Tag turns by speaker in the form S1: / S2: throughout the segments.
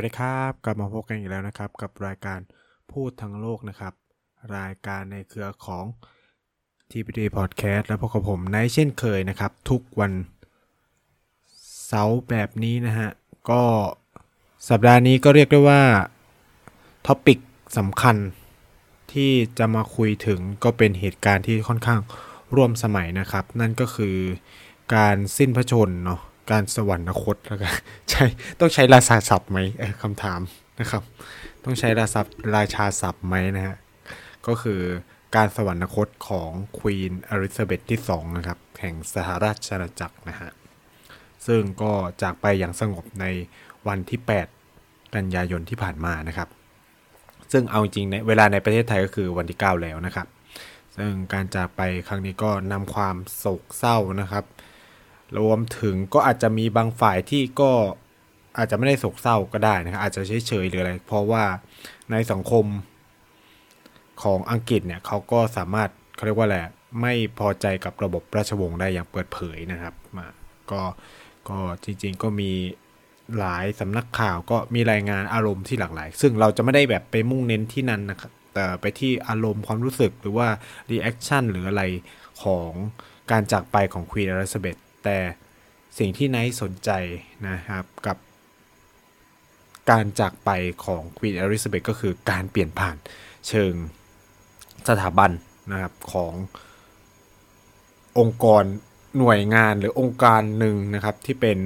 S1: สวัสดีครับกลับมาพบกันอีกแล้วนะครับ กับรายการพูดทั้งโลกนะครับ รายการในเครือของ TPD Podcast และพบกับผมในเช่นเคยนะครับ ทุกวันเสาร์แบบนี้นะฮะ ก็สัปดาห์นี้ก็เรียกได้ว่าท็อปิกสำคัญที่จะมาคุยถึงก็เป็นเหตุการณ์ที่ค่อนข้างร่วมสมัยนะครับ นั่นก็คือการสิ้นพระชนม์เนาะ การสวรรคตแล้วกันใช่ต้องใช้ราชาศัพท์ไหมคำถามนะครับ ต้องใช้ราชาราชาศัพท์ไหมนะฮะก็คือการสวรรคตของควีนอลิซาเบธที่2นะครับแห่งสหราชอาณาจักรนะฮะซึ่งก็จากไปอย่างสงบในวันที่ 8 กันยายนที่ผ่านมานะครับ ซึ่งเอาจริงในเวลาในประเทศไทยก็คือวันที่ 9 แล้วนะครับ ซึ่งการจากไปครั้งนี้ก็นำความโศกเศร้านะครับ รวมถึงก็อาจจะมีบางฝ่ายที่ก็อาจจะไม่ได้โศกเศร้าก็ได้นะครับอาจจะเฉยๆหรืออะไร เพราะว่าในสังคมของอังกฤษเนี่ยเขาก็สามารถเขาเรียกว่าแหละไม่พอใจกับระบบราชวงศ์ได้อย่างเปิดเผยนะครับมาก็ก็จริงๆก็มีหลายสำนักข่าวก็มีรายงานอารมณ์ที่หลากหลาย ซึ่งเราจะไม่ได้แบบไปมุ่งเน้นที่นั้นนะครับแต่ไปที่อารมณ์ความรู้สึกหรือว่าreaction หรืออะไรของการจากไปของควีนอลิซาเบธ แต่สิ่งที่ไนท์สนใจนะครับกับ การจากไปของควีนอลิซาเบธก็คือการเปลี่ยนผ่านเชิงสถาบันนะครับขององค์กรหน่วยงานหรือองค์การหนึ่งนะครับที่เป็น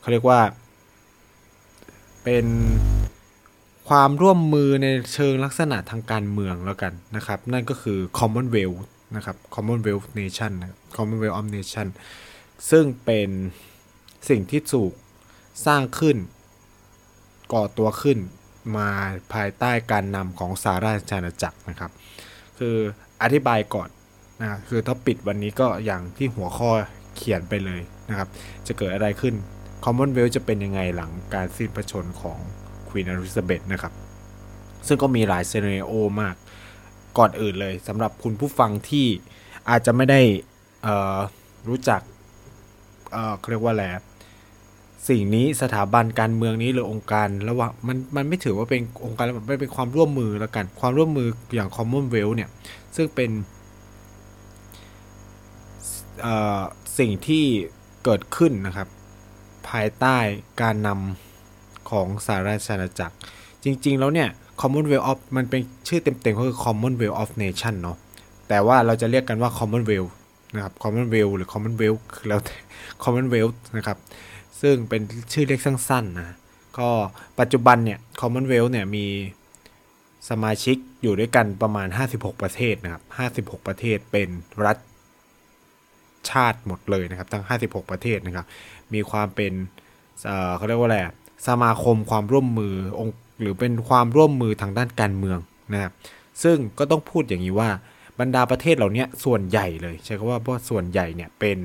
S1: เขาเรียกว่า เป็นความร่วมมือในเชิงลักษณะทางการเมืองแล้วกันนะครับ นั่นก็คือ Commonwealth นะครับ Commonwealth Nation Commonwealth of Nation ซึ่งเป็นสิ่งที่ถูกสร้างขึ้น ก่อตัวขึ้นมาภายใต้การนำของสาราชอาณาจักรนะครับ คืออธิบายก่อนนะคือถ้าปิดวันนี้ก็อย่างที่หัวข้อเขียนไปเลยนะครับ จะเกิดอะไรขึ้น Commonwealth จะเป็นยังไงหลังการสิ้นพระชนของควีนอลิซาเบธนะครับ ซึ่งก็มีหลายเซเนโอมาก ก่อนอื่นเลยสำหรับคุณผู้ฟังที่อาจจะไม่ได้รู้จักเขาเรียกว่าอะไรสิ่งนี้สถาบันการเมืองนี้หรือองค์การระหว่างมันมันไม่ถือว่าเป็นองค์การมันเป็นความร่วมมือแล้วกัน ความร่วมมืออย่าง Commonwealth เนี่ย ซึ่งเป็นสิ่งที่เกิดขึ้นนะครับ ภายใต้การนำของสหราชอาณาจักร จริง ๆ แล้วเนี่ย Commonwealth of มันเป็นชื่อเต็มๆก็คือ Commonwealth of Nation เนาะแต่ว่าเราจะเรียกกันว่า Commonwealth นะครับ Commonwealth หรือ Commonwealth แล้ว Commonwealth นะครับ ซึ่งเป็นชื่อเรียกสั้นๆนะ ก็ปัจจุบันเนี่ย Commonwealth เนี่ยมีสมาชิกอยู่ด้วยกันประมาณ 56 ประเทศนะครับ 56 ประเทศเป็นรัฐชาติหมดเลยนะครับ ทั้ง 56 ประเทศนะครับ มีความเป็นเขาเรียกว่าอะไรสมาคมความร่วมมือองค์ หรือเป็นความร่วมมือทางด้านการเมืองนะครับซึ่งก็ต้องพูดอย่างนี้ว่าบรรดาประเทศเหล่านี้ส่วนใหญ่เลย ใช้คำว่าเพราะส่วนใหญ่เนี่ยเป็น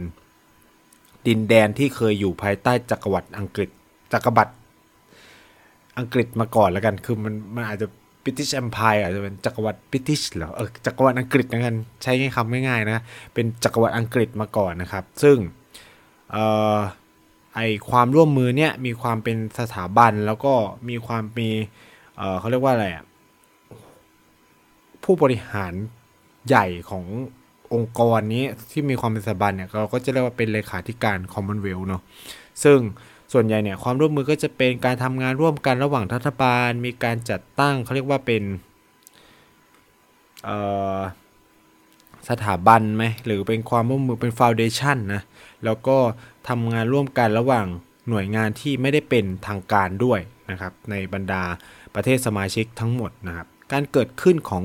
S1: ดินแดนที่เคยอยู่ภายใต้จักรวรรดิอังกฤษจักรวรรดิอังกฤษมาก่อนแล้วกัน คือมันมันอาจจะบิทิชแอมพายอาจจะเป็นจักรวรรดิบิทิชเหรอเออจักรวรรดิอังกฤษนะกันใช้คำง่ายๆนะเป็นจักรวรรดิอังกฤษมาก่อนนะครับ ซึ่งเอ่อ ไอความร่วมมือเนี่ยมีความเป็นสถาบันแล้วก็มีความมีเออเขาเรียกว่าอะไรอะผู้บริหารใหญ่ขององค์กรนี้ที่มีความเป็นสถาบันเนี่ยเราก็จะเรียกว่าเป็นเลขาธิการ Commonwealth เนาะซึ่งส่วนใหญ่เนี่ยความร่วมมือก็จะเป็นการทำงานร่วมกันระหว่างรัฐบาล มีการจัดตั้งเขาเรียกว่าเป็น สถาบันไหมหรือเป็นความร่วมมือเป็นฟาวเดชันนะแล้วก็ทำงานร่วมกันระหว่างหน่วยงานที่ไม่ได้เป็นทางการด้วยนะครับในบรรดาประเทศสมาชิกทั้งหมดนะครับการเกิดขึ้นของ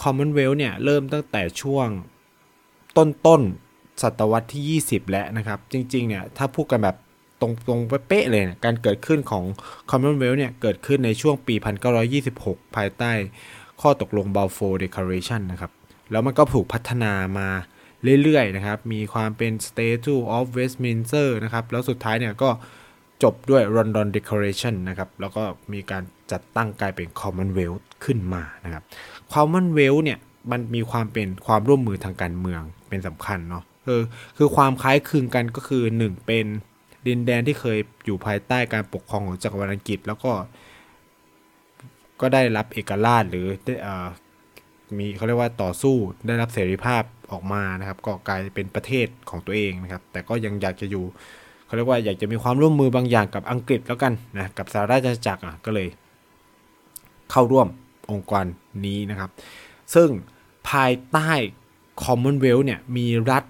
S1: Commonwealth เนี่ยเริ่มตั้งแต่ช่วงต้นต้นศตวรรษที่ 20 แล้วนะครับ จริงๆเนี่ยถ้าพูดกันแบบตรงๆเป๊ะเลยนะการเกิดขึ้นของ Commonwealth เนี่ยเกิดขึ้นในช่วงปี 1926 ภายใต้ข้อตกลง Balfour Declaration นะครับ แล้วมันก็ถูกพัฒนามาเรื่อยๆนะครับ มีความเป็น Statue of Westminster นะครับ แล้วสุดท้ายเนี่ยก็จบด้วย London Declaration นะครับ แล้วก็มีการจัดตั้งกลายเป็น Commonwealth ขึ้นมานะครับ Commonwealth เนี่ยมันมีความเป็นความร่วมมือทางการเมืองเป็นสำคัญเนาะคือคือความคล้ายคลึงกันก็คือ 1 เป็นดินแดนที่เคยอยู่ภายใต้การปกครองของจักรวรรดิอังกฤษ แล้วก็ก็ได้รับเอกราชหรือ มีเขาเรียกว่าต่อสู้ได้รับเสรีภาพออกมานะครับก็กลายเป็นประเทศของตัวเองนะครับ แต่ก็ยังอยากจะอยู่เขาเรียกว่าอยากจะมีความร่วมมือบางอย่างกับอังกฤษแล้วกันนะกับสหราชอาณาจักรอะก็เลย เข้าร่วมองค์กรนี้นะครับ ซึ่งภายใต้ Commonwealth เนี่ยมีรัฐ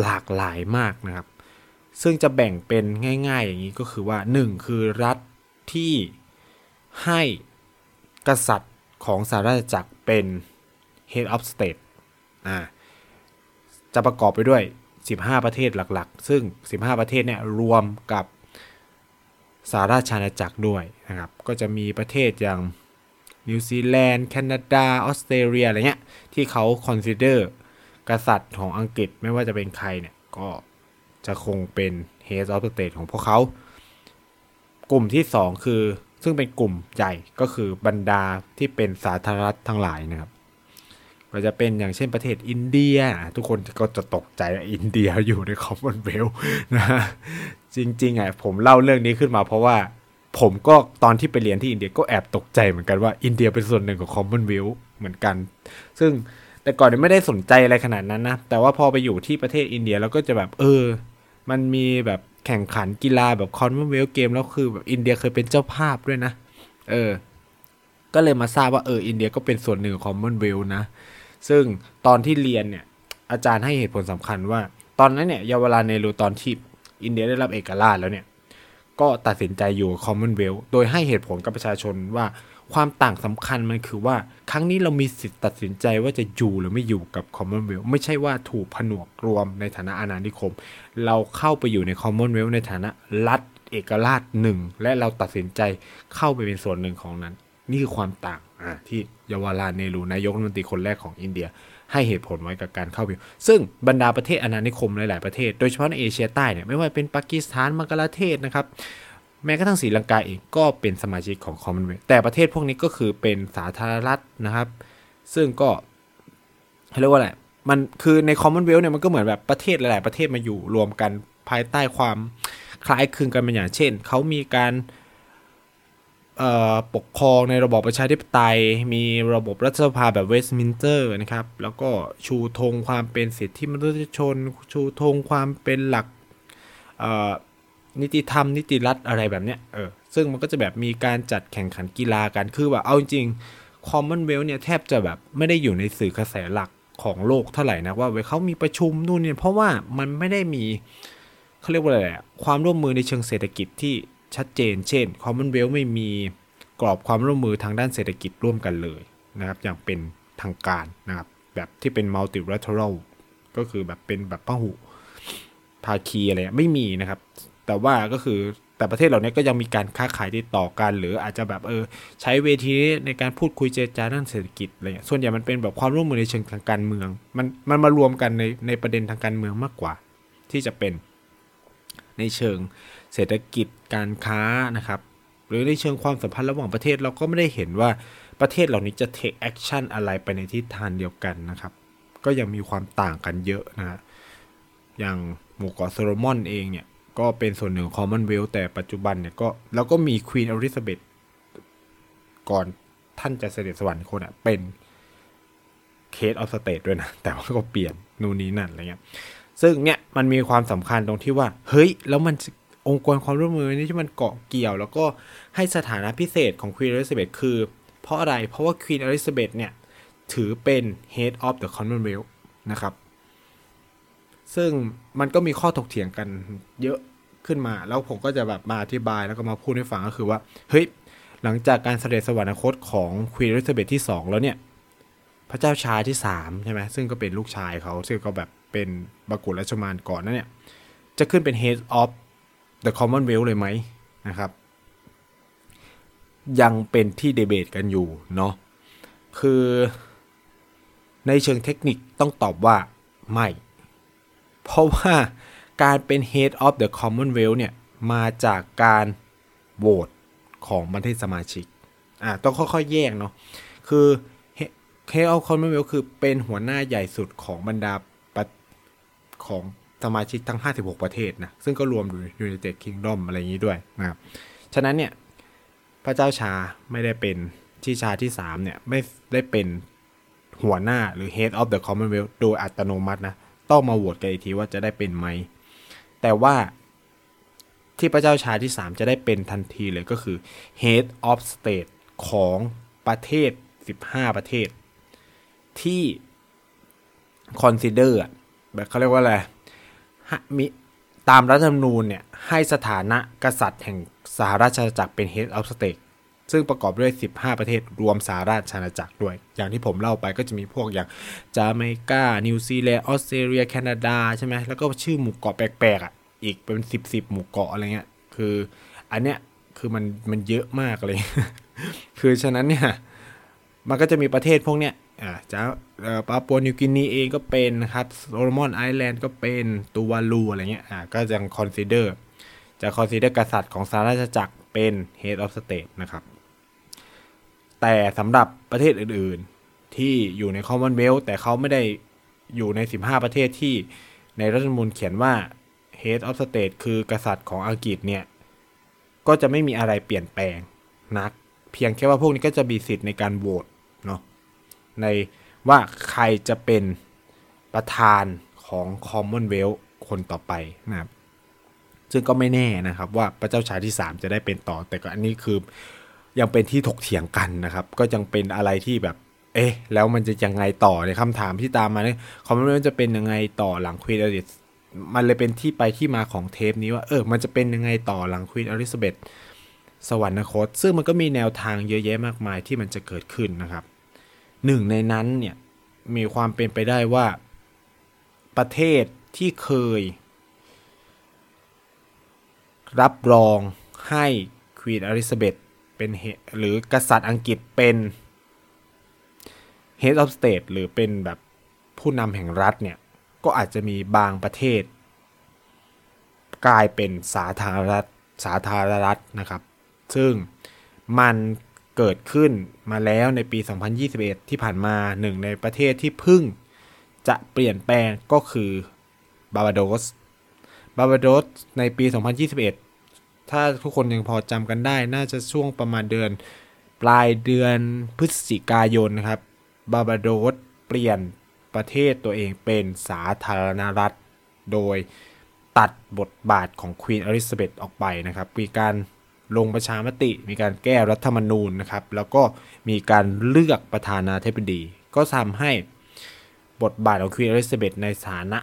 S1: หลากหลายมากนะครับ ซึ่งจะแบ่งเป็นง่าย ๆ อย่างนี้ก็คือว่า 1 คือรัฐที่ให้กษัตริย์ของสหราชอาณาจักรเป็น Head of State อ่าจะประกอบไปด้วย 15 ประเทศหลักๆ ซึ่ง 15 ประเทศเนี่ยรวมกับสหราชอาณาจักรด้วยนะครับ ก็จะมีประเทศอย่างนิวซีแลนด์ แคนาดา ออสเตรเลียอะไรเงี้ย ที่เขา consider กษัตริย์ของอังกฤษไม่ว่าจะเป็นใครเนี่ย ก็จะคงเป็น Head of State ของพวกเขา กลุ่มที่ 2 คือซึ่งเป็นกลุ่มใหญ่ก็คือบรรดาที่เป็นสาธารณรัฐทั้งหลายนะครับ ก็จะเป็นอย่างเช่นประเทศอินเดีย ทุกคนก็จะตกใจอินเดียอยู่ใน Commonwealth นะจริงๆอะผมเล่าเรื่องนี้ขึ้นมาเพราะว่าผมก็ตอนที่ไปเรียนที่อินเดียก็แอบตกใจเหมือนกันว่าอินเดียเป็นส่วนหนึ่งของ Commonwealth เหมือนกัน ซึ่งแต่ก่อนไม่ได้สนใจอะไรขนาดนั้นนะ แต่ว่าพอไปอยู่ที่ประเทศอินเดียแล้วก็จะแบบเออ มันมีแบบแข่งขันกีฬาแบบ Commonwealth Games แล้วคือแบบอินเดียเคยเป็นเจ้าภาพด้วยนะ เออ ก็เลยมาทราบว่าเอออินเดียก็เป็นส่วนหนึ่งของ Commonwealth นะ ซึ่งตอนที่เรียนเนี่ยอาจารย์ให้เหตุผลสำคัญว่า ตอนนั้นเนี่ยเยาวราเนรูตอนที่อินเดียได้รับเอกราชแล้วเนี่ยก็ตัดสินใจอยู่คอมมอนเวลโดยให้เหตุผลกับประชาชนว่าความต่างสำคัญมันคือว่า ครั้งนี้เรามีสิทธิ์ตัดสินใจว่าจะอยู่หรือไม่อยู่กับคอมมอนเวลไม่ใช่ว่าถูกผนวกรวมในฐานะอาณานิคม เราเข้าไปอยู่ในคอมมอนเวลในฐานะรัฐเอกราชหนึ่งและเราตัดสินใจเข้าไปเป็นส่วนหนึ่งของนั้น นี่คือความต่าง ที่เยาวราเนรูนายกรัฐมนตรีคนแรกของอินเดีย ให้เหตุผลไว้กับการเข้าไปซึ่งบรรดาประเทศอาณานิคมหลาย ๆ ประเทศ โดยเฉพาะในเอเชียใต้เนี่ยไม่ว่าเป็นปากีสถานมังกลาเทศนะครับแม้กระทั่งศรีลังกาเองก็เป็นสมาชิกของคอมมอนเวลแต่ประเทศพวกนี้ก็คือเป็นสาธารณรัฐนะครับ ซึ่งก็เรียกว่าอะไรมันคือในคอมมอนเวลเนี่ยมันก็เหมือนแบบประเทศหลาย ๆ ประเทศมาอยู่รวมกันภายใต้ความคล้ายคลึงกันเป็นอย่างเช่นเขามีการ ปกครองในระบอบประชาธิปไตย มีระบบรัฐสภาแบบเวสต์มินสเตอร์นะครับ แล้วก็ชูธงความเป็นสิทธิมนุษยชน ชูธงความเป็นหลักนิติธรรม นิติรัฐอะไรแบบเนี้ยเออซึ่งมันก็จะแบบมีการจัดแข่งขันกีฬากัน คือแบบเอาจริง Commonwealth เนี่ยแทบจะแบบไม่ได้อยู่ในสื่อกระแสหลักของโลกเท่าไหร่นะว่าเว้ยเขามีประชุมนู่นเนี่ยเพราะว่ามันไม่ได้มีเขาเรียกว่าอะไรความร่วมมือในเชิงเศรษฐกิจที่ ชัดเจน เช่น Commonwealth ไม่มีกรอบความร่วมมือทางด้านเศรษฐกิจร่วมกันเลยนะครับ อย่างเป็นทางการนะครับ แบบที่เป็น multilateral ก็คือแบบเป็นแบบพหุภาคีอะไรไม่มีนะครับ แต่ว่าก็คือแต่ประเทศเหล่านี้ก็ยังมีการค้าขายติดต่อกัน หรืออาจจะแบบเออใช้เวทีในการพูดคุยเจรจาด้านเศรษฐกิจอะไรเงี้ยส่วนใหญ่มันเป็นแบบความร่วมมือในเชิงทางการเมือง มันมันมารวมกันในในประเด็นทางการเมืองมากกว่า ที่จะเป็นในเชิง เศรษฐกิจการค้านะครับหรือในเชิงความสัมพันธ์ระหว่างประเทศเราก็ไม่ได้เห็นว่าประเทศเหล่านี้จะ take action อะไรไปในทิศทางเดียวกันนะครับ ก็ยังมีความต่างกันเยอะนะฮะอย่างหมู่เกาะโซโลมอนเองเนี่ย ก็เป็นส่วนหนึ่งของคอมมอนเวลแต่ปัจจุบันเนี่ยก็แล้วก็มีควีนอลิซาเบธก่อนท่านจะเสด็จสวรรคตอะเป็น Head of State ด้วยนะ แต่ว่าก็เปลี่ยนนู่นนี้นั่นอะไรเงี้ยซึ่งเนี่ยมันมีความสำคัญตรงที่ว่า เฮ้ย แล้วมัน องค์กรความร่วมมือนี่ที่มันเกาะเกี่ยว แล้วก็ให้สถานะพิเศษของควีนอลิซาเบธคือ เพราะอะไรเพราะว่าควีนอลิซาเบธเนี่ย ถือเป็น Head of the Commonwealth นะครับ ซึ่งมันก็มีข้อถกเถียงกันเยอะขึ้นมา แล้วผมก็จะแบบมาอธิบายแล้วก็มาพูดให้ฟังก็คือว่า เฮ้ย หลังจากการเสด็จสวรรคตของควีนอลิซาเบธที่ 2 แล้วเนี่ย พระเจ้าชายที่3ใช่ไหมซึ่งก็เป็นลูกชายเขาซึ่งก็แบบเป็นบากุลราชมานก่อนนั่นเนี่ยจะขึ้นเป็น head of the commonwealth เลยไหมนะครับ ยังเป็นที่เดเบตกันอยู่เนาะคือในเชิงเทคนิคต้องตอบว่าไม่ เพราะว่าการเป็น head of the commonwealth เนี่ย มาจากการโหวตของประเทศสมาชิก อ่าต้องค่อยๆ แยกเนาะ คือ head of commonwealth คือเป็นหัวหน้าใหญ่สุดของบรรดาของ สมาชิกทั้ง 56 ประเทศนะ ซึ่งก็รวมอยู่ยู n นเต็ดคิงดอมอะไรอย่างนี้ด้วยนะครับ ฉะนั้นเนี่ย พระเจ้าชาไม่ได้เป็นที่ชาที่ 3 เนี่ย ไม่ได้เป็นหัวหน้าหรือ head of the commonwealth โดยอัตโนมัตินะ ต้องมาโหวตกันอีกทีว่าจะได้เป็นไหม แต่ว่าที่พระเจ้าชาที่ 3 จะได้เป็นทันทีเลยก็คือ head of state ของประเทศ 15 ประเทศ ที่ consider แบบเขาเรียกว่าอะไร มีตามรัฐธรรมนูญเนี่ยให้สถานะกษัตริย์แห่งสหราชอาณาจักรเป็น head of state ซึ่งประกอบด้วย 15 ประเทศรวมสหราชอาณาจักรด้วย อย่างที่ผมเล่าไปก็จะมีพวกอย่างจาเมกา นิวซีแลนด์ ออสเตรเลีย แคนาดาใช่ไหม แล้วก็ชื่อหมู่เกาะแปลกๆอะ อีกเป็น 10 10หมู่เกาะอะไรเงี้ย คืออันเนี้ยคือมันมันเยอะมากเลย คือฉะนั้นเนี่ย มันก็จะมีประเทศพวกเนี้ย อ่าจะปาปัวนิวกินีเองก็เป็นนะครับโซโลมอนไอแลนด์ก็เป็นตูวาลูอะไรเงี้ยอ่าก็ยัง consider จะ consider กษัตริย์ของสหราชอาณาจักรเป็น Head of State นะครับ แต่สำหรับประเทศอื่นๆที่อยู่ใน Commonwealth แต่เขาไม่ได้อยู่ใน 15 ประเทศที่ในรัฐธรรมนูญเขียนว่า Head of State คือกษัตริย์ของอังกฤษเนี่ย ก็จะไม่มีอะไรเปลี่ยนแปลงนัก เพียงแค่ว่าพวกนี้ก็จะมีสิทธิ์ในการโหวตเนาะ ในว่าใครจะเป็นประธานของ Commonwealth คนต่อไปนะครับซึ่งก็ไม่แน่นะครับว่าพระเจ้าชายที่ 3 จะได้เป็นต่อ แต่ก็อันนี้คือยังเป็นที่ถกเถียงกันนะครับ ก็ยังเป็นอะไรที่แบบ เอ๊ะ แล้วมันจะยังไงต่อในคำถามที่ตามมาเนี่ยคอมมอนเวลจะเป็นยังไงต่อหลังควีนอลิซมันเลยเป็นที่ไปที่มาของเทปนี้ว่าเออ มันจะเป็นยังไงต่อหลังควีนอลิซาเบธสวรรคต ซึ่งมันก็มีแนวทางเยอะแยะมากมายที่มันจะเกิดขึ้นนะครับ หนึ่งในนั้นเนี่ยมีความเป็นไปได้ว่าประเทศที่เคย รับรองให้ควีนอลิซาเบธเป็นหรือกษัตริย์อังกฤษเป็น Head of State หรือเป็นแบบผู้นำแห่งรัฐเนี่ยก็อาจจะมีบางประเทศ กลายเป็นสาธารณรัฐสาธารณรัฐนะครับ ซึ่งมัน เกิดขึ้นมาแล้วในปี 2021 ที่ผ่านมาหนึ่งในประเทศที่พึ่งจะเปลี่ยนแปลงก็คือบาบาโดส บาบาโดสในปี 2021 ถ้าทุกคนยังพอจำกันได้น่าจะช่วงประมาณเดือนปลายเดือนพฤศจิกายนนะครับ บาบาโดสเปลี่ยนประเทศตัวเองเป็นสาธารณรัฐ โดยตัดบทบาทของควีนอลิซาเบธออกไปนะครับมีการ ลงประชามติ มีการแก้รัฐธรรมนูญนะครับ แล้วก็มีการเลือกประธานาธิบดี ก็ทำให้บทบาทของควีนอลิซาเบธในฐานะ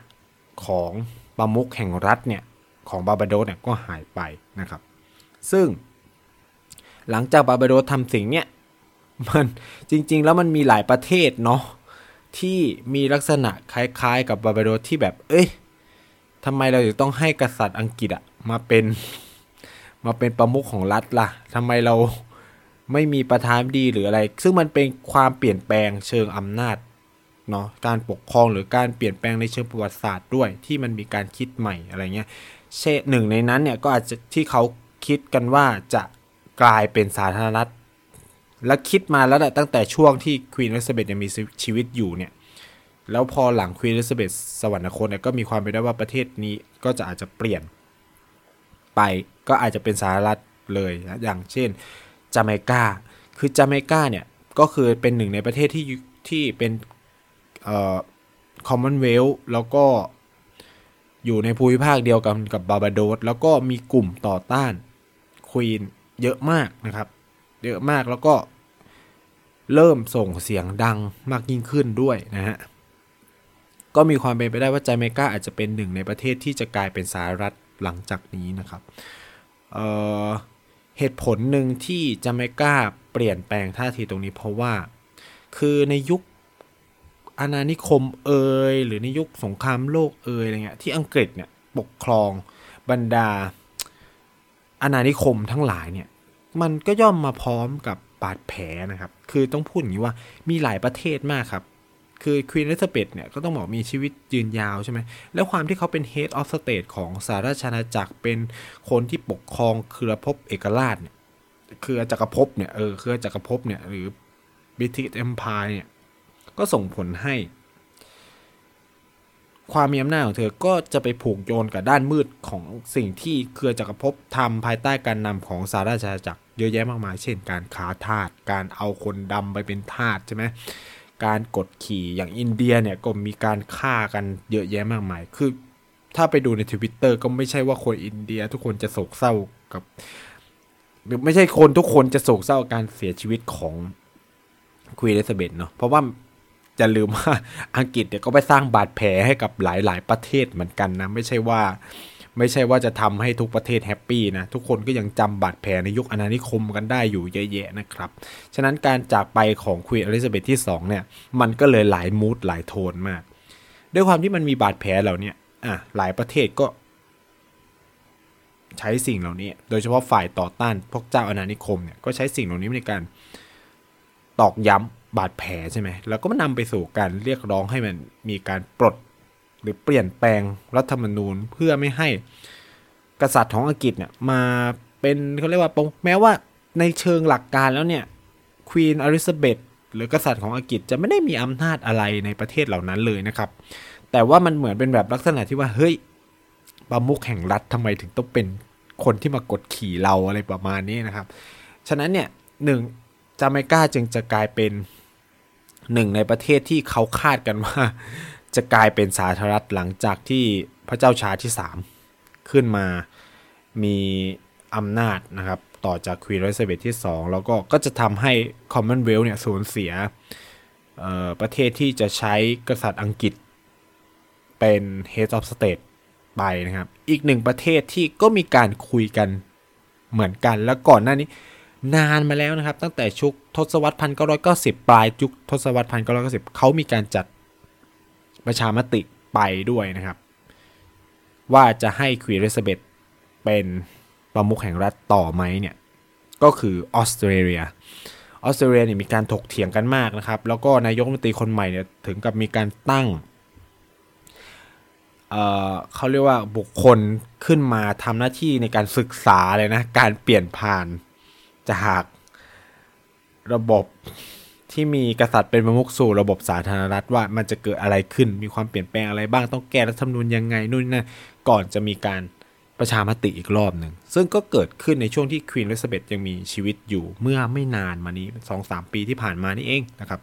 S1: ของประมุขแห่งรัฐเนี่ย ของบาบาโดสเนี่ยก็หายไปนะครับ ซึ่งหลังจากบาบาโดสทำสิ่งเนี้ยมันจริง ๆ แล้วมันมีหลายประเทศเนาะที่มีลักษณะคล้ายๆ กับบาบาโดสที่แบบ เอ้ยทำไมเราถึงต้องให้กษัตริย์อังกฤษอะมาเป็น มาเป็นประมุขของรัฐล่ะทำไมเราไม่มีประธานาธิบดีหรืออะไร ซึ่งมันเป็นความเปลี่ยนแปลงเชิงอำนาจเนาะการปกครองหรือการเปลี่ยนแปลงในเชิงประวัติศาสตร์ด้วย ที่มันมีการคิดใหม่อะไรเงี้ยเช่นหนึ่งในนั้นเนี่ยก็อาจจะที่เขาคิดกันว่าจะกลายเป็นสาธารณรัฐและคิดมาแล้วแหละตั้งแต่ช่วงที่ควีนอลิซาเบธยังมีชีวิตอยู่เนี่ยแล้วพอหลังควีนอลิซาเบธสวรรคตเนี่ยก็มีความเป็นได้ว่าประเทศนี้ก็จะอาจจะเปลี่ยน ไป ก็อาจจะเป็นสาธารณรัฐเลยนะอย่างเช่นจาเมกาคือจาเมกาเนี่ยก็คือเป็นหนึ่งในประเทศที่ที่เป็นเอ่อคอมมอนเวลล์แล้วก็อยู่ในภูมิภาคเดียวกันกับบาบาโดสแล้วก็มีกลุ่มต่อต้านควีนเยอะมากนะครับ เยอะมากแล้วก็เริ่มส่งเสียงดังมากยิ่งขึ้นด้วยนะฮะก็มีความเป็นไปได้ว่าจาเมกาอาจจะเป็นหนึ่งในประเทศที่จะกลายเป็นสหรัฐ หลังจากนี้นะครับเเหตุผลหนึ่งที่จาเมกาเปลี่ยนแปลงท่าทีตรงนี้เพราะว่า คือในยุคอาณานิคมเอยหรือในยุคสงครามโลกเอยอะไรเงี้ยที่อังกฤษเนี่ยปกครองบรรดาอาณานิคมทั้งหลายเนี่ยมันก็ย่อมมาพร้อมกับบาดแผลนะครับ คือต้องพูดอย่างนี้ว่ามีหลายประเทศมากครับ คือควีนอลิซาเบธเนี่ยก็ต้องบอกมีชีวิตยืนยาวใช่ไหมแล้วความที่เขาเป็น Head of State ของสหราชอาณาจักรเป็นคนที่ปกครองเครือภพเอกราชเนี่ยเครือจักรภพเนี่ยเออเครือจักรภพเนี่ยหรือ British Empire เนี่ยก็ส่งผลให้ ความมีอำนาจของเธอก็จะไปผูกโยนกับด้านมืดของสิ่งที่เครือจักรภพทำภายใต้การนำของสาราชาจักรเยอะแยะมากมาย เช่น การขาทาสการเอาคนดำไปเป็นทาสใช่ไหม การกดขี่อย่างอินเดียเนี่ยก็มีการฆ่ากันเยอะแยะมากมาย คือ ถ้าไปดูในทวิตเตอร์ก็ไม่ใช่ว่าคนอินเดียทุกคนจะโศกเศร้ากับ ไม่ใช่คนทุกคนจะโศกเศร้าการเสียชีวิตของควีนเอลิซาเบธเนาะเพราะว่าจะลืมว่าอังกฤษเนี่ยก็ไปสร้างบาดแผลให้กับหลายๆ ประเทศเหมือนกันนะ ไม่ใช่ว่า ไม่ใช่ว่าจะทำให้ทุกประเทศแฮปปี้นะ ทุกคนก็ยังจำบาดแผลในยุคอาณานิคมกันได้อยู่เยอะแยะนะครับ ฉะนั้นการจากไปของควีนอลิซาเบธที่ 2 เนี่ย มันก็เลยหลายมูดหลายโทนมาก ด้วยความที่มันมีบาดแผลเหล่านี้อะหลายประเทศก็ ใช้สิ่งเหล่านี้ โดยเฉพาะฝ่ายต่อต้านพวกเจ้าอาณานิคมเนี่ยก็ใช้สิ่งเหล่านี้ในการตอกย้ำบาดแผลใช่ไหมแล้วก็มันนำไปสู่การเรียกร้องให้มันมีการปลด หรือเปลี่ยนแปลงรัฐธรรมนูญเพื่อไม่ให้กษัตริย์ของอังกฤษเนี่ยมาเป็นเขาเรียกว่าปงแม้ว่าในเชิงหลักการแล้วเนี่ยควีนอลิซาเบธหรือกษัตริย์ของอังกฤษจะไม่ได้มีอำนาจอะไรในประเทศเหล่านั้นเลยนะครับ แต่ว่ามันเหมือนเป็นแบบลักษณะที่ว่าเฮ้ยประมุขแห่งรัฐทำไมถึงต้องเป็นคนที่มากดขี่เราอะไรประมาณนี้นะครับ ฉะนั้นเนี่ยหนึ่งจาเมกาจึงจะกลายเป็นหนึ่งในประเทศที่เขาคาดกันว่า จะกลายเป็นสาธารณรัฐหลังจากที่พระเจ้าชาร์ลส์ที่ 3 ขึ้นมามีอำนาจนะครับ ต่อจากควีนอลิซาเบธที่ 2 แล้วก็ก็จะทำให้ Commonwealth เนี่ยสูญเสียประเทศที่จะใช้กษัตริย์อังกฤษเป็น Head of State ไปนะครับ อีกหนึ่งประเทศที่ก็มีการคุยกันเหมือนกัน แล้วก่อนหน้านี้นานมาแล้วนะครับ ตั้งแต่ยุคทศวรรษพันเก้าร้อยเก้าสิบปลายยุคทศวรรษพันเก้าร้อยเก้าสิบเขามีการจัด ประชามติไปด้วยนะครับ ว่าจะให้ควีนเอลิซาเบธเป็นประมุขแห่งรัฐต่อไหมเนี่ยก็คือออสเตรเลียออสเตรเลียเนี่ยมีการถกเถียงกันมากนะครับ แล้วก็นายกรัฐมนตรีคนใหม่เนี่ยถึงกับมีการตั้งเเขาเรียกว่าบุคคลขึ้นมาทำหน้าที่ในการศึกษาเลยนะ การเปลี่ยนผ่านจากระบบ ที่มีกษัตริย์เป็นประมุขสู่ระบบสาธารณรัฐว่ามันจะเกิดอะไรขึ้น มีความเปลี่ยนแปลงอะไรบ้างต้องแก้รัฐธรรมนูญยังไงนู่นนั่นก่อนจะมีการประชามติอีกรอบหนึ่ง ซึ่งก็เกิดขึ้นในช่วงที่ควีนอลิซาเบธยังมีชีวิตอยู่เมื่อไม่นานมานี้สองสามปีที่ผ่านมานี่เองนะครับ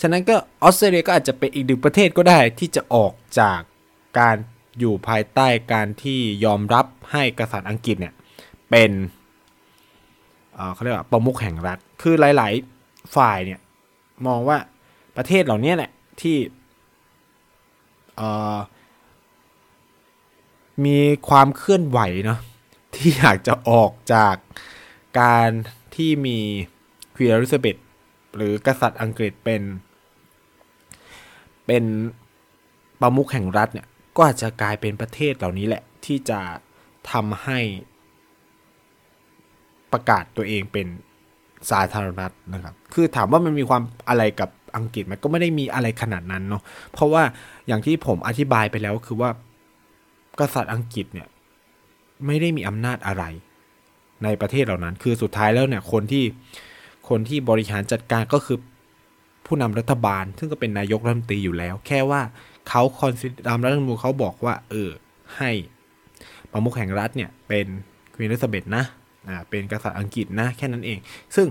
S1: ฉะนั้นก็ออสเตรเลียก็อาจจะเป็นอีกหนึ่งประเทศก็ได้ที่จะออกจากการอยู่ภายใต้การที่ยอมรับให้กษัตริย์อังกฤษเนี่ยเป็นเขาเรียกว่าประมุขแห่งรัฐ คือหลาย ๆ ฝ่ายเนี่ยมองว่าประเทศเหล่านี้แหละที่มีความเคลื่อนไหวเนาะที่อยากจะออกจากการที่มีควีนอลิซาเบธหรือกษัตริย์อังกฤษเป็น เป็นประมุขแห่งรัฐเนี่ยก็อาจจะกลายเป็นประเทศเหล่านี้แหละ ที่จะทำให้ประกาศตัวเองเป็น สาธารณรัฐนะครับ คือถามว่ามันมีความอะไรกับอังกฤษมันก็ไม่ได้มีอะไรขนาดนั้นเนาะ เพราะว่าอย่างที่ผมอธิบายไปแล้วคือว่ากษัตริย์อังกฤษเนี่ยไม่ได้มีอำนาจอะไร ในประเทศเหล่านั้น คือสุดท้ายแล้วเนี่ยคนที่คนที่บริหารจัดการก็คือผู้นำรัฐบาล ซึ่งก็เป็นนายกรัฐมนตรีอยู่แล้ว แค่ว่าเขาคอนซิตามรัฐธรรมนูญเขาบอกว่า เออ ให้ประมุขแห่งรัฐเนี่ยเป็นควีนอลิซาเบธนะ อ่าเป็นกษัตริย์อังกฤษนะแค่นั้นเอง ซึ่ง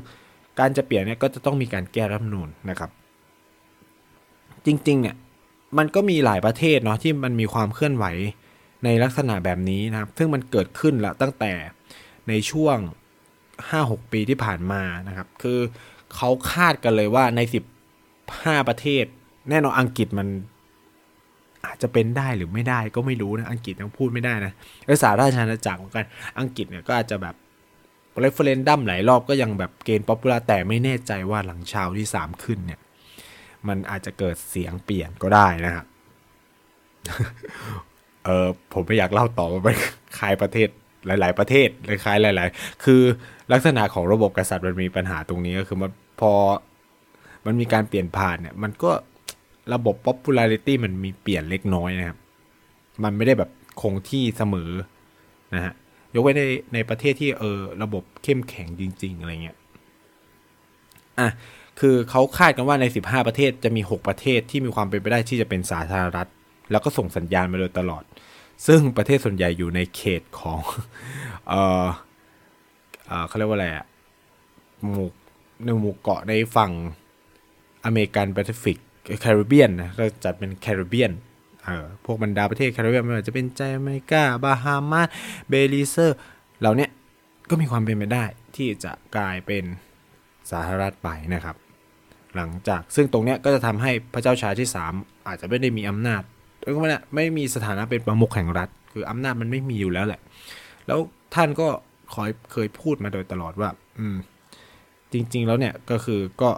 S1: การจะเปลี่ยนเนี่ยก็จะต้องมีการแก้รัฐมนูญนะครับ จริงๆเนี่ยมันก็มีหลายประเทศเนาะที่มันมีความเคลื่อนไหวในลักษณะแบบนี้นะครับ ซึ่งมันเกิดขึ้นละตั้งแต่ในช่วง 5-6 ปีที่ผ่านมานะครับ คือเขาคาดกันเลยว่าใน 15 ประเทศ แน่นอนอังกฤษมันอาจจะเป็นได้หรือไม่ได้ก็ไม่รู้นะ อังกฤษยังพูดไม่ได้นะเออสหราชอาณาจักรเหมือนกัน อังกฤษเนี่ยก็อาจจะแบบ referendum หลายรอบก็ยังแบบควีน popular แต่ไม่แน่ใจว่าหลังชาร์ลส์ที่ 3 ขึ้นเนี่ย มันอาจจะเกิดเสียงเปลี่ยนก็ได้นะครับเออผมไม่อยากเล่าต่อว่าไปคลายประเทศหลาย ๆ ประเทศคล้ายหลาย ๆ คือลักษณะของระบบกษัตริย์มันมีปัญหาตรงนี้ก็คือมันพอมันมีการเปลี่ยนผ่านเนี่ย มันก็ระบบ popularity มันมีเปลี่ยนเล็กน้อยนะครับ มันไม่ได้แบบคงที่เสมอนะฮะ ยกไว้ในในประเทศที่เออระบบเข้มแข็งจริง ๆ อะไรเงี้ยอะคือเขาคาดกันว่าใน 15 ประเทศจะมี 6 ประเทศที่มีความเป็นไปได้ที่จะเป็นสาธารณรัฐ แล้วก็ส่งสัญญาณมาโดยตลอด ซึ่งประเทศส่วนใหญ่อยู่ในเขตของเออเออเขาเรียกว่าอะไรอะหมู่ในหมู่เกาะในฝั่งอเมริกันแปซิฟิกแคริบเบียนนะเราจัดเป็นแคริบเบียน เออพวกบรรดาประเทศแคริบเบียนไม่ว่าจะเป็นจาเมกาบาฮามาสเบลีซเออเหล่านี้ก็มีความเป็นไปได้ที่จะกลายเป็นสาธารณรัฐไปนะครับ หลังจากซึ่งตรงเนี้ยก็จะทำให้พระเจ้าชายที่ 3 อาจจะไม่ได้มีอำนาจก็ไม่ไม่มีสถานะเป็นประมุขแห่งรัฐ คืออำนาจมันไม่มีอยู่แล้วแหละ แล้วท่านก็คอยเคยพูดมาโดยตลอดว่า อืม จริง ๆ แล้วเนี่ยก็คือก็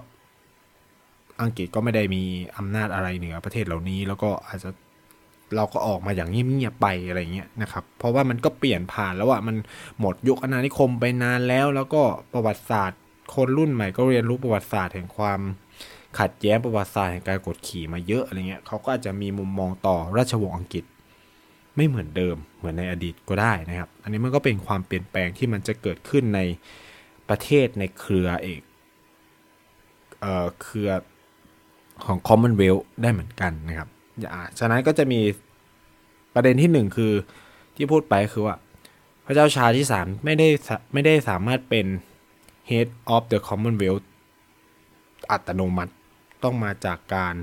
S1: อังกฤษก็ไม่ได้มีอำนาจอะไรเหนือประเทศเหล่านี้ แล้วก็อาจจะ เราก็ออกมาอย่างเงียบๆไปอะไรเงี้ยนะครับ เพราะว่ามันก็เปลี่ยนผ่านแล้วอะมันหมดยุคอาณานิคมไปนานแล้ว แล้วก็ประวัติศาสตร์ คนรุ่นใหม่ก็เรียนรู้ประวัติศาสตร์แห่งความขัดแย้งประวัติศาสตร์แห่งการกดขี่มาเยอะอะไรเงี้ยเขาก็อาจจะมีมุมมองต่อราชวงศ์อังกฤษ ไม่เหมือนเดิมเหมือนในอดีตก็ได้นะครับ อันนี้มันก็เป็นความเปลี่ยนแปลงที่มันจะเกิดขึ้นในประเทศในเครือเอกเอ่อเครือของ Commonwealth ได้เหมือนกันนะครับ อ่าฉะนั้นก็จะมีประเด็นที่หนึ่งคือที่พูดไปคือว่า พระเจ้าชาที่สามไม่ได้ไม่ได้สามารถเป็น head of the Commonwealth อัตโนมัติต้องมาจากการ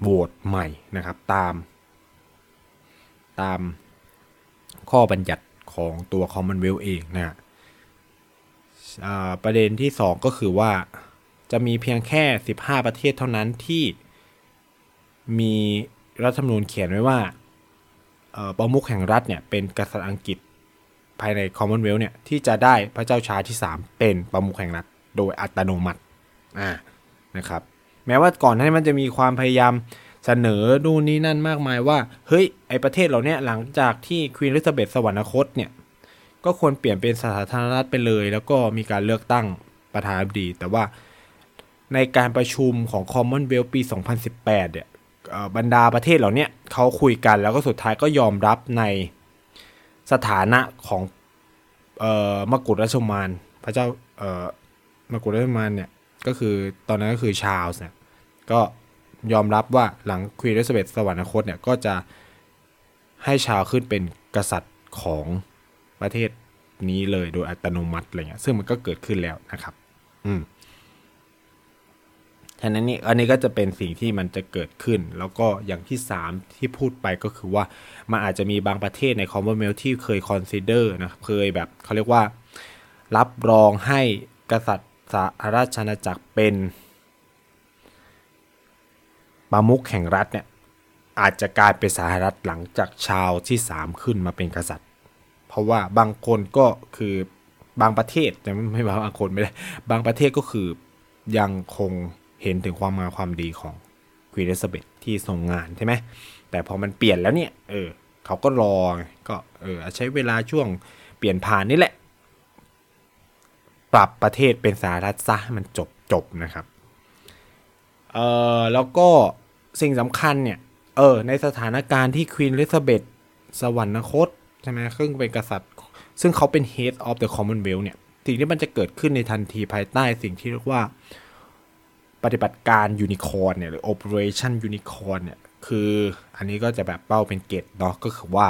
S1: โหวตใหม่นะครับ ตาม ตามข้อบัญญัติของตัว Commonwealth เองนะฮะประเด็นที่ 2 ก็คือว่าจะมีเพียงแค่ 15 ประเทศเท่านั้นที่ มีรัฐธรรมนูญเขียนไว้ว่าประมุขแห่งรัฐเนี่ยเป็นกษัตริย์อังกฤษภายใน Commonwealth เนี่ยที่จะได้พระเจ้าชายที่ 3 เป็นประมุขแห่งรัฐโดยอัตโนมัติอ่านะครับแม้ว่าก่อนหน้านี้มันจะมีความพยายามเสนอดูนี้นั่นมากมายว่า เฮ้ย ไอประเทศเราเนี่ยหลังจากที่ควีนอลิซาเบธสวรรคตเนี่ย ก็ควรเปลี่ยนเป็นสาธารณรัฐไปเลย แล้วก็มีการเลือกตั้งประธานาธิบดี แต่ว่าในการประชุมของ Commonwealth ปี 2018 เนี่ย บรรดาประเทศเหล่านี้เขาคุยกันแล้วก็สุดท้ายก็ยอมรับในสถานะของออมกุฎราชมานพระเจ้าออมกุฎราชมานเนี่ยก็คือตอนนั้นก็คือชาลส์เนี่ยก็ยอมรับว่าหลังควีนอลิซาเบธสวรรคตเนี่ยก็จะให้ชาวขึ้นเป็นกษัตริย์ของประเทศนี้เลยโดยอัตโนมัติอะไรเงี้ยซึ่งมันก็เกิดขึ้นแล้วนะครับ อืม ฉะนั้นนี่อันนี้ก็จะเป็นสิ่งที่มันจะเกิดขึ้น แล้วก็อย่างที่ 3 ที่พูดไปก็คือว่ามันอาจจะมีบางประเทศใน Commonwealth ที่เคย consider นะเคยแบบเขาเรียกว่า รับรองให้กษัตริย์สหราชอาณาจักรเป็นประมุขแห่งรัฐเนี่ยอาจจะกลายเป็นสหรัฐหลังจากชาวที่ 3 ขึ้นมาเป็นกษัตริย์ เพราะว่าบางคนก็คือบางประเทศแต่ไม่บางคนไม่ได้บางประเทศก็คือยังคง เห็นถึงความงามความดีของควีนเอลิซาเบธที่ทรงงานใช่ไหมแต่พอมันเปลี่ยนแล้วเนี่ย เออ เขาก็รอก็เออใช้เวลาช่วงเปลี่ยนผ่านนี่แหละ ปรับประเทศเป็นสาธารณรัฐซะให้มันจบจบนะครับ เออแล้วก็สิ่งสำคัญเนี่ย เออ ในสถานการณ์ที่ควีนเอลิซาเบธสวรรคตใช่ไหมซึ่งเป็นกษัตริย์ ซึ่งเขาเป็น head of the commonwealth เนี่ย สิ่งที่มันจะเกิดขึ้นในทันทีภายใต้สิ่งที่เรียกว่า ปฏิบัติการยูนิคอร์เนี่ยหรือ Operation Unicorn เนี่ยคืออันนี้ก็จะแบบเป้าเป็นเกตเนาะก็คือว่า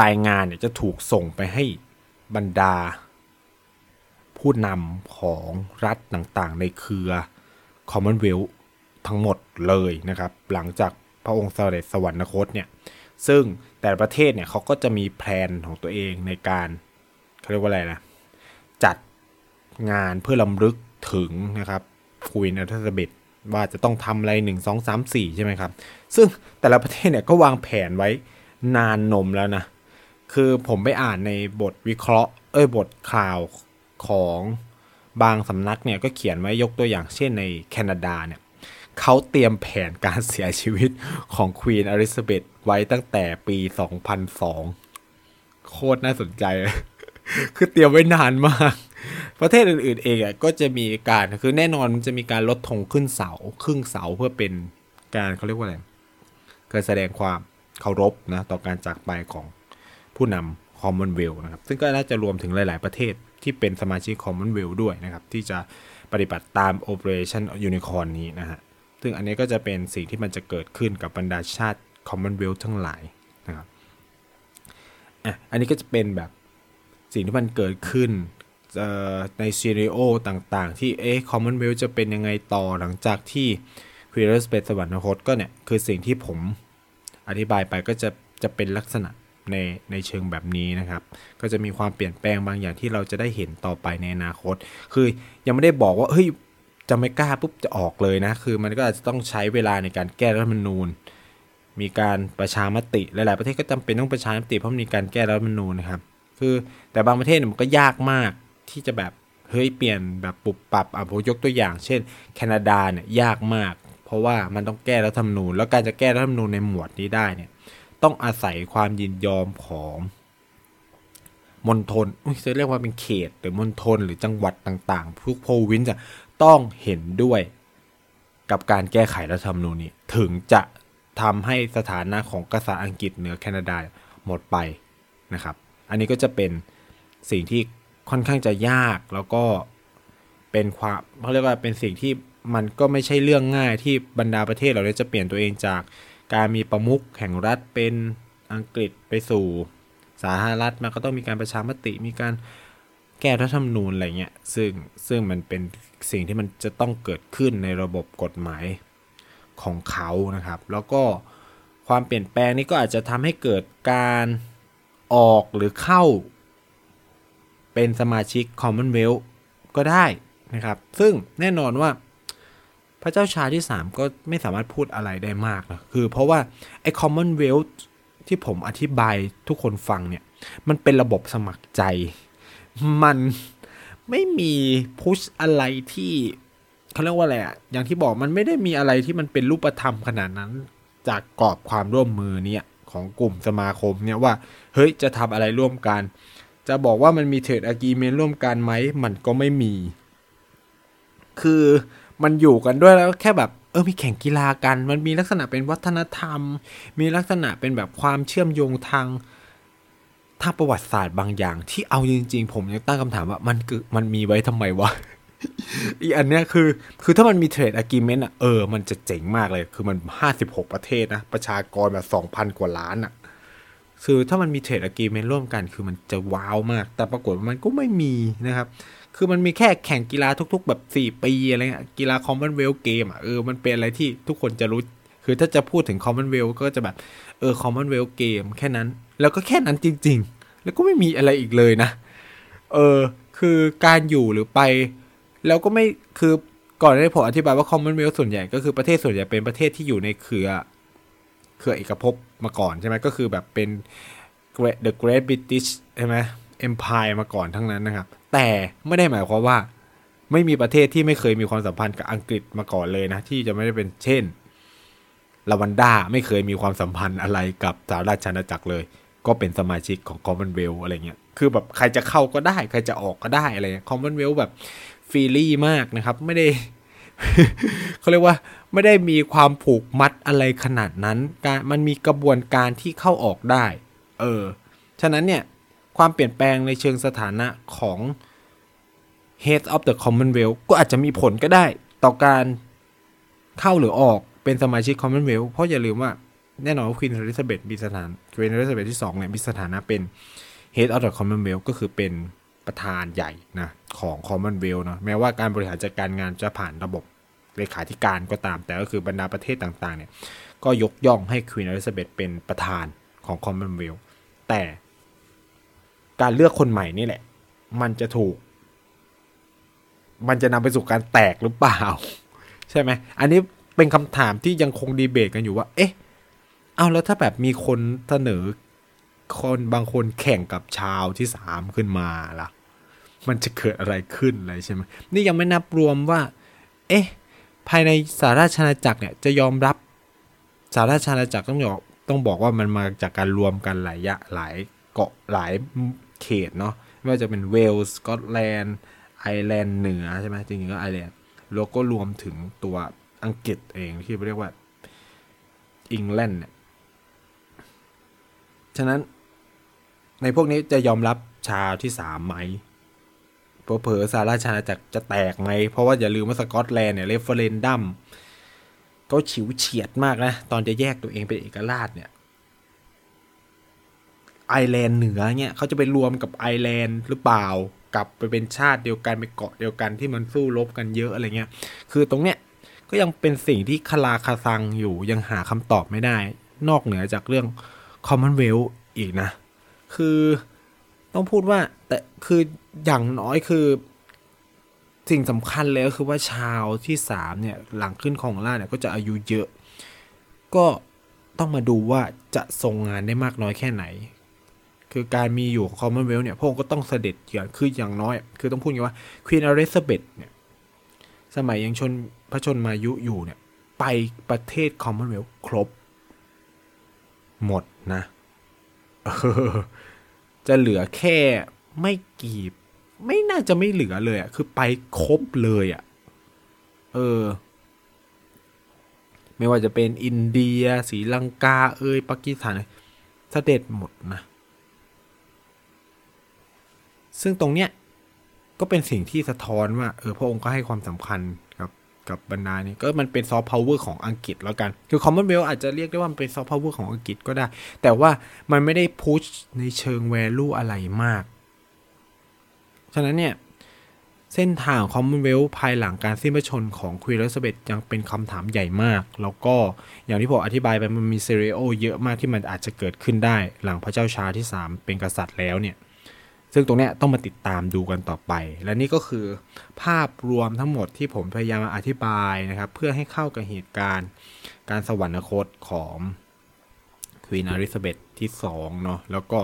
S1: รายงานเนี่ยจะถูกส่งไปให้บรรดา ผู้นำของรัฐต่างๆ ในเครือ Commonwealth ทั้งหมดเลยนะครับ หลังจากพระองค์เสด็จสวรรคตเนี่ยซึ่งแต่ประเทศเนี่ยเขาก็จะมีแผนของตัวเองในการเขาเรียกว่าอะไรนะจัดงานเพื่อลำลึก ถึงนะครับควีนอัลซาเบธว่าจะต้องทำอะไรหนึ่งสองสามสี่ใช่ไหมครับ ซึ่งแต่ละประเทศเนี่ยก็วางแผนไว้นานนมแล้วนะ คือผมไปอ่านในบทวิเคราะห์ เอ้ย บทข่าวของบางสำนักเนี่ยก็เขียนไว้ยกตัวอย่างเช่นในแคนาดาเนี่ยเขาเตรียมแผนการเสียชีวิตของควีนอลิซาเบธไว้ตั้งแต่ปี 2002 โคตรน่าสนใจ คือเตรียมไว้นานมาก ประเทศอื่น ๆ เองอะก็จะมีการคือแน่นอนมันจะมีการลดธงขึ้นเสาครึ่งเสาเพื่อเป็นการเขาเรียกว่าอะไรการแสดงความเคารพนะต่อการจากไปของผู้นำคอมมอนเวลนะครับ ซึ่งก็น่าจะรวมถึงหลาย ๆประเทศที่เป็นสมาชิกคอมมอนเวลด้วยนะครับ ที่จะปฏิบัติตาม Operation Unicorn นี้นะฮะซึ่งอันนี้ก็จะเป็นสิ่งที่มันจะเกิดขึ้นกับบรรดาชาติ Commonwealth ทั้งหลายนะครับอะอันนี้ก็จะเป็นแบบสิ่งที่มันเกิดขึ้น ในซีรีโอต่างๆ ที่เอ๊ะ Commonwealth จะเป็นยังไงต่อหลังจากที่ q u e e r s เป็นสวรรคตก็เนี่ย คือสิ่งที่ผมอธิบายไปก็จะจะเป็นลักษณะในในเชิงแบบนี้นะครับ ก็จะมีความเปลี่ยนแปลงบางอย่างที่เราจะได้เห็นต่อไปในอนาคต คือยังไม่ได้บอกว่าเฮ้ยจะไม่กล้าปุ๊บจะออกเลยนะ คือมันก็อาจจะต้องใช้เวลาในการแก้รัฐธรรมนูญ มีการประชามติ หลาย ๆ ประเทศก็จำเป็นต้องประชามติเพราะมีการแก้รัฐธรรมนูญนะครับ คือแต่บางประเทศมันก็ยากมาก ที่จะแบบเฮ้ยเปลี่ยนแบบปรับปรับอะผมยกตัวอย่าง เช่น แคนาดาเนี่ยยากมาก เพราะว่ามันต้องแก้รัฐธรรมนูญ แล้วการจะแก้รัฐธรรมนูญในหมวดนี้ได้เนี่ย ต้องอาศัยความยินยอมของมณฑลจะเรียกว่าเป็นเขต หรือมณฑลหรือจังหวัดต่างๆทุกโพวินจะต้องเห็นด้วยกับการแก้ไขรัฐธรรมนูญนี้ถึงจะทำให้สถานะของกษัตริย์อังกฤษเหนือแคนาดาหมดไปนะครับ อันนี้ก็จะเป็นสิ่งที่ ค่อนข้างจะยากแล้วก็เป็นความเขาเรียกว่าเป็นสิ่งที่มันก็ไม่ใช่เรื่องง่ายที่บรรดาประเทศเหล่านี้จะเปลี่ยนตัวเองจากการมีประมุขแห่งรัฐเป็นอังกฤษไปสู่สาธารณรัฐมันก็ต้องมีการประชามติมีการแก้รัฐธรรมนูญอะไรเงี้ยซึ่งซึ่งมันเป็นสิ่งที่มันจะต้องเกิดขึ้นในระบบกฎหมายของเขานะครับ แล้วก็ความเปลี่ยนแปลงนี้ก็อาจจะทำให้เกิดการออกหรือเข้า เป็นสมาชิก Commonwealth ก็ได้นะครับ ซึ่งแน่นอนว่าพระเจ้าชาที่ 3 ก็ไม่สามารถพูดอะไรได้มากนะคือเพราะว่าไอ้ Commonwealth ที่ผมอธิบายทุกคนฟังเนี่ย มันเป็นระบบสมัครใจ มันไม่มีพุชอะไรที่เขาเรียกว่าอะไรอะอย่างที่บอกมันไม่ได้มีอะไรที่มันเป็นรูปธรรมขนาดนั้น จากกรอบความร่วมมือเนี่ยของกลุ่มสมาคมเนี่ยว่า เฮ้ยจะทำอะไรร่วมกัน จะบอกว่ามันมีเทรดอะกีเมนร่วมกันไหมมันก็ไม่มี คือมันอยู่กันด้วยแล้วแค่แบบเออมีแข่งกีฬากัน มันมีลักษณะเป็นวัฒนธรรม มีลักษณะเป็นแบบความเชื่อมโยงทางทางประวัติศาสตร์บางอย่าง ที่เอาจริง ๆ ผมยังตั้งคำถามว่ามันคือมันมีไว้ทำไมวะอีอันเนี้ยคือ คือถ้ามันมีเทรดอะกิเมนต์อะเออ มันจะเจ๋งมากเลย คือมันห้าสิบหกประเทศนะ ประชากรแบบสองพันกว่าล้านอะ คือถ้ามันมีเทรดอะกีเมนร่วมกัน คือมันจะว้าวมาก แต่ปรากฏมันก็ไม่มีนะครับ คือมันมีแค่แข่งกีฬาทุกๆ แบบ 4 ปีอะไรเงี้ยกีฬาคอมมอนเวลเกมอะเออมันเป็นอะไรที่ทุกคนจะรู้ คือถ้าจะพูดถึงคอมมอนเวลก็จะแบบเออคอมมอนเวลเกมแค่นั้น แล้วก็แค่นั้นจริง ๆ แล้วก็ไม่มีอะไรอีกเลยนะ เออคือการอยู่หรือไป แล้วก็ไม่คือก่อนที่ผมอธิบายว่าคอมมอนเวลส่วนใหญ่ก็คือประเทศส่วนใหญ่เป็นประเทศที่อยู่ในเครือ เครือเอกภพมาก่อนใช่ไหมก็คือแบบเป็น The Great British ใช่ไหม Empire มาก่อนทั้งนั้นนะครับ แต่ไม่ได้หมายความว่าไม่มีประเทศที่ไม่เคยมีความสัมพันธ์กับอังกฤษมาก่อนเลยนะ ที่จะไม่ได้เป็นเช่นลาวันดาไม่เคยมีความสัมพันธ์อะไรกับสหราชอาณาจักรเลย ก็เป็นสมาชิกของ Commonwealth อะไรเงี้ยคือแบบใครจะเข้าก็ได้ ใครจะออกก็ได้อะไรเงี้ย Commonwealth แบบฟรีลี่มากนะครับ ไม่ได้ เขาเรียกว่าไม่ได้มีความผูกมัดอะไรขนาดนั้น การมันมีกระบวนการที่เข้าออกได้ เออ ฉะนั้นเนี่ย ความเปลี่ยนแปลงในเชิงสถานะของ Head of the Commonwealth ก็อาจจะมีผลก็ได้ ต่อการเข้าหรือออกเป็นสมาชิก Commonwealth เพราะอย่าลืมว่าแน่นอนว่าควีนอลิซาเบธมีสถานควีนอลิซาเบธที่2เนี่ยมีสถานะเป็น Head of the Commonwealth ก็คือเป็นประธานใหญ่นะของ Commonwealth เนาะแม้ว่าการบริหารจัดการงานจะผ่านระบบ เลขาธิการก็ตาม แต่ก็คือบรรดาประเทศต่างๆเนี่ยก็ยกย่องให้ควีนอลิซาเบธเป็นประธานของ Commonwealth แต่การเลือกคนใหม่นี่แหละ มันจะถูก มันจะนำไปสู่การแตกหรือเปล่า ใช่ไหมอันนี้เป็นคำถามที่ยังคงดีเบตกันอยู่ว่า เอ๊ะ เอาแล้วถ้าแบบมีคนเสนอคนบางคนแข่งกับชาวที่สามขึ้นมาล่ะ มันจะเกิดอะไรขึ้นอะไรใช่ไหมนี่ยังไม่นับรวมว่า เอ๊ะ ภายในสาราชาณาจักรเนี่ยจะยอมรับสาราชาณาจักรต้องบอกต้องบอกว่ามันมาจากการรวมกันหลายยะหลายเกาะหลายเขตเนาะไม่ว่าจะเป็นเวลส์สกอตแลนด์ไอร์แลนด์เหนือใช่ไหมจริงๆก็ไอร์แลนด์แล้วก็รวมถึงตัวอังกฤษเองที่เรียกว่าอังกฤษเนี่ยฉะนั้นในพวกนี้จะยอมรับชาร์ลส์ที่สามไหม เผลอๆสหราชอาณาจักรจะแตกไหม เพราะว่าอย่าลืมว่าสกอตแลนด์เนี่ย referendum ก็ฉิวเฉียดมากนะ ตอนจะแยกตัวเองเป็นเอกราชเนี่ยไอร์แลนด์เหนือเนี่ยเขาจะไปรวมกับไอร์แลนด์หรือเปล่ากลับไปเป็นชาติเดียวกันไปเกาะเดียวกันที่มันสู้รบกันเยอะอะไรเงี้ย คือตรงเนี้ยก็ยังเป็นสิ่งที่คาราคาซังอยู่ยังหาคำตอบไม่ได้ นอกเหนือจากเรื่อง Commonwealth อีกนะ คือต้องพูดว่าแต่คือ อย่างน้อยคือ สิ่งสำคัญเลยก็คือว่าชาร์ลส์ที่สามเนี่ยหลังขึ้นครองราชย์เนี่ยก็จะอายุเยอะ ก็ต้องมาดูว่าจะทรงงานได้มากน้อยแค่ไหน คือการมีอยู่ของ Commonwealth เนี่ยพระองค์ก็ต้องเสด็จอย่างคืออย่างน้อย คือต้องพูดอย่างว่า Queen Elizabeth เนี่ยสมัยยังชนพระชนมายุอยู่เนี่ยไปประเทศ Commonwealth ครบ หมดนะจะเหลือแค่ไม่กี่ ไม่น่าจะไม่เหลือเลยอะ่ะคือไปครบเลยอะ่ะเออ ไม่ว่าจะเป็นอินเดียศรีลังกา เอยปากีสถานเสด็จหมดนะ ซึ่งตรงเนี้ยก็เป็นสิ่งที่สะท้อนว่า เออพระองค์ก็ให้ความสำคัญกับกับบรรดานี้ก็มันเป็นซอฟต์พาวเวอร์ของอังกฤษแล้วกัน คือ Commonwealth อาจจะเรียกได้ว่ามันเป็นซอฟต์พาวเวอร์ของอังกฤษก็ได้ แต่ว่ามันไม่ได้ push ในเชิง value อะไรมาก ฉะนั้นเนี่ย เส้นทาง Commonwealth ภายหลังการสิ้นพระชนม์ของควีนอลิซาเบธยังเป็นคำถามใหญ่มาก แล้วก็อย่างที่ผมอธิบายไปมันมี scenario เยอะมากที่มันอาจจะเกิดขึ้นได้หลังพระเจ้าชาร์ลส์ที่ 3 เป็นกษัตริย์แล้วเนี่ยซึ่งตรงนี้ต้องมาติดตามดูกันต่อไป และนี่ก็คือภาพรวมทั้งหมดที่ผมพยายามอธิบายนะครับ เพื่อให้เข้ากับเหตุการณ์ การสวรรคตของ ควีนอลิซาเบธที่2เนาะแล้วก็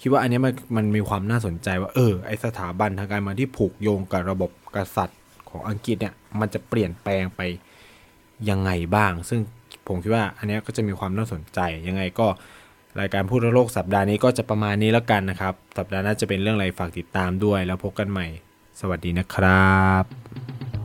S1: คิดว่าอันนี้มันมันมีความน่าสนใจว่าเออไอสถาบันทางการเมืองที่ผูกโยงกับระบบกษัตริย์ของอังกฤษเนี่ยมันจะเปลี่ยนแปลงไปยังไงบ้าง ซึ่งผมคิดว่าอันนี้ก็จะมีความน่าสนใจยังไงก็รายการพูดโลกสัปดาห์นี้ก็จะประมาณนี้แล้วกันนะครับ สัปดาห์หน้าจะเป็นเรื่องอะไรฝากติดตามด้วย แล้วพบกันใหม่ สวัสดีนะครับ